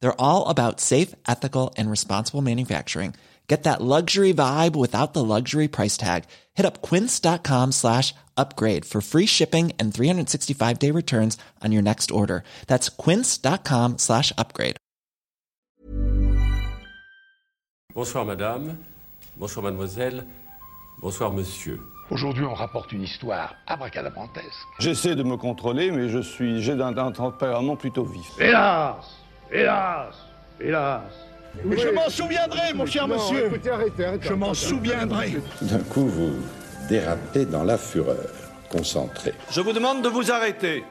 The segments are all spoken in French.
They're all about safe, ethical, and responsible manufacturing. Get that luxury vibe without the luxury price tag. Hit up quince.com slash upgrade for free shipping and 365 day returns on your next order. That's quince.com slash upgrade. Bonsoir madame, bonsoir mademoiselle, bonsoir monsieur. Aujourd'hui, on rapporte une histoire abracadabrantesque. J'essaie de me contrôler, mais je suis, j'ai un, un tempérament plutôt vif. Hélas Hélas Hélas Mais je m'en souviendrai, mon cher monsieur. Écoutez, arrêtez, arrêtez. Je m'en souviendrai. D'un coup, vous dérapez dans la fureur. Concentré. Je vous demande de vous arrêter.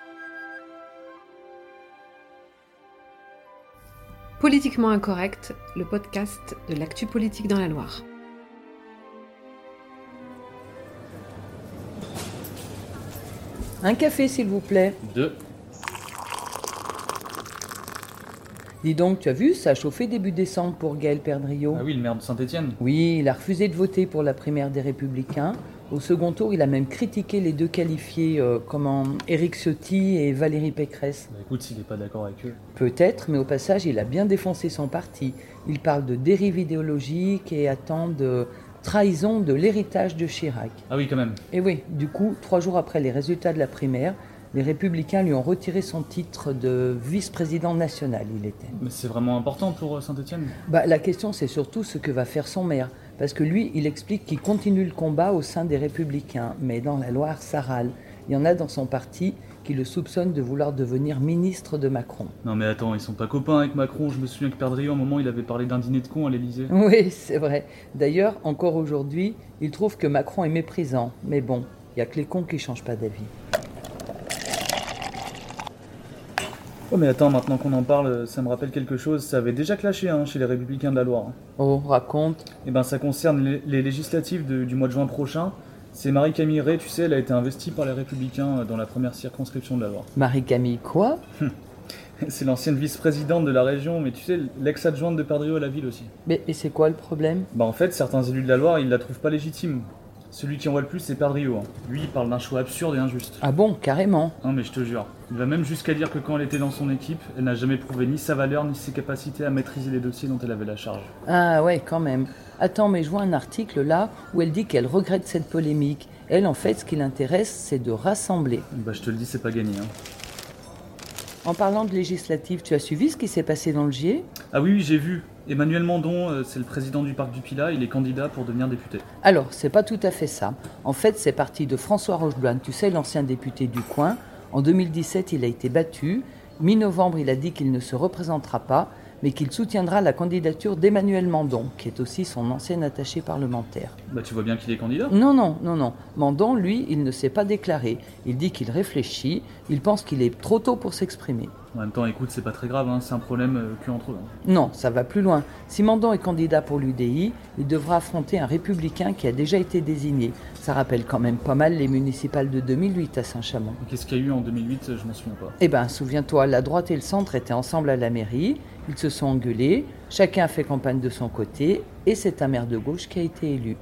Politiquement incorrect, le podcast de l'actu politique dans la Loire. Un café, s'il vous plaît. Deux. Dis donc, tu as vu, ça a chauffé début décembre pour Gaël Perdriau. Ah oui, le maire de Saint-Etienne. Oui, il a refusé de voter pour la primaire des Républicains. Au second tour, il a même critiqué les deux qualifiés, euh, comment Éric Ciotti et Valérie Pécresse. Bah écoute, s'il n'est pas d'accord avec eux. Peut-être, mais au passage, il a bien défoncé son parti. Il parle de dérive idéologique et attend de trahison de l'héritage de Chirac. Ah oui, quand même. Et oui, du coup, trois jours après les résultats de la primaire, les Républicains lui ont retiré son titre de vice-président national, il était. Mais c'est vraiment important pour euh, Saint-Etienne. Bah, la question, c'est surtout ce que va faire son maire. Parce que lui, il explique qu'il continue le combat au sein des Républicains. Mais dans la Loire, ça râle. Il y en a dans son parti qui le soupçonnent de vouloir devenir ministre de Macron. Non mais attends, ils sont pas copains avec Macron. Je me souviens que Perdriau, à un moment, il avait parlé d'un dîner de cons à l'Elysée. Oui, c'est vrai. D'ailleurs, encore aujourd'hui, il trouve que Macron est méprisant. Mais bon, il n'y a que les cons qui changent pas d'avis. Oh mais attends, maintenant qu'on en parle, ça me rappelle quelque chose. Ça avait déjà clashé hein, chez les Républicains de la Loire. Oh, raconte. Eh ben ça concerne les, les législatives de- du mois de juin prochain. C'est Marie-Camille Ray, tu sais, elle a été investie par les Républicains euh, dans la première circonscription de la Loire. Marie-Camille, quoi? C'est l'ancienne vice-présidente de la région, mais tu sais, l'ex-adjointe de Perdriau à la ville aussi. Mais, mais c'est quoi le problème? Bah en fait, certains élus de la Loire, ils la trouvent pas légitime. Celui qui en voit le plus, c'est Perdriau. hein. Lui, il parle d'un choix absurde et injuste. Ah bon, carrément. Non mais je te jure, il va même jusqu'à dire que quand elle était dans son équipe, elle n'a jamais prouvé ni sa valeur ni ses capacités à maîtriser les dossiers dont elle avait la charge. Ah ouais, quand même. Attends, mais je vois un article là où elle dit qu'elle regrette cette polémique. Elle, en fait, ce qui l'intéresse, c'est de rassembler. Bah je te le dis, c'est pas gagné. Hein. En parlant de législative, tu as suivi ce qui s'est passé dans le GIE Ah oui, oui, j'ai vu. Emmanuel Mandon, euh, c'est le président du parc du Pilat, il est candidat pour devenir député. Alors, c'est pas tout à fait ça. En fait, c'est parti de François Rocheblanc, tu sais, l'ancien député du coin. En 2017, il a été battu. Mi-novembre, il a dit qu'il ne se représentera pas, mais qu'il soutiendra la candidature d'Emmanuel Mandon, qui est aussi son ancien attaché parlementaire. Bah tu vois bien qu'il est candidat Non, non, non, non. Mandon, lui, il ne s'est pas déclaré. Il dit qu'il réfléchit, il pense qu'il est trop tôt pour s'exprimer. En même temps, écoute, c'est pas très grave, hein, c'est un problème euh, que entre eux. hein. Non, ça va plus loin. Si Mandon est candidat pour l'UDI, il devra affronter un républicain qui a déjà été désigné. Ça rappelle quand même pas mal les municipales de 2008 à Saint-Chamond. Qu'est-ce qu'il y a eu en 2008 Je m'en souviens pas. Eh ben, souviens-toi, la droite et le centre étaient ensemble à la mairie, ils se sont engueulés, chacun a fait campagne de son côté, et c'est un maire de gauche qui a été élu.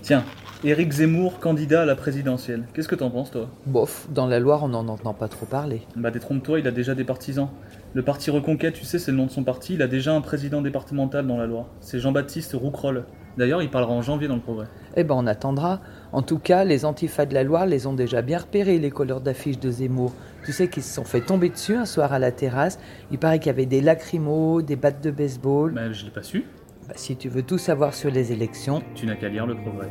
Tiens, Éric Zemmour, candidat à la présidentielle. Qu'est-ce que t'en penses, toi? Bof, dans la Loire, on n'en entend pas trop parler. Bah détrompe-toi, il a déjà des partisans. Le parti Reconquête, tu sais, c'est le nom de son parti, il a déjà un président départemental dans la Loire. C'est Jean-Baptiste Rouquerolle. D'ailleurs, il parlera en janvier dans le progrès. Eh ben, on attendra. En tout cas, les antifas de la Loire les ont déjà bien repérés, les couleurs d'affiches de Zemmour. Tu sais qu'ils se sont fait tomber dessus un soir à la terrasse. Il paraît qu'il y avait des lacrymos, des battes de baseball. Bah je l'ai pas su. Bah, si tu veux tout savoir sur les élections, Tu n'as qu'à lire le progrès.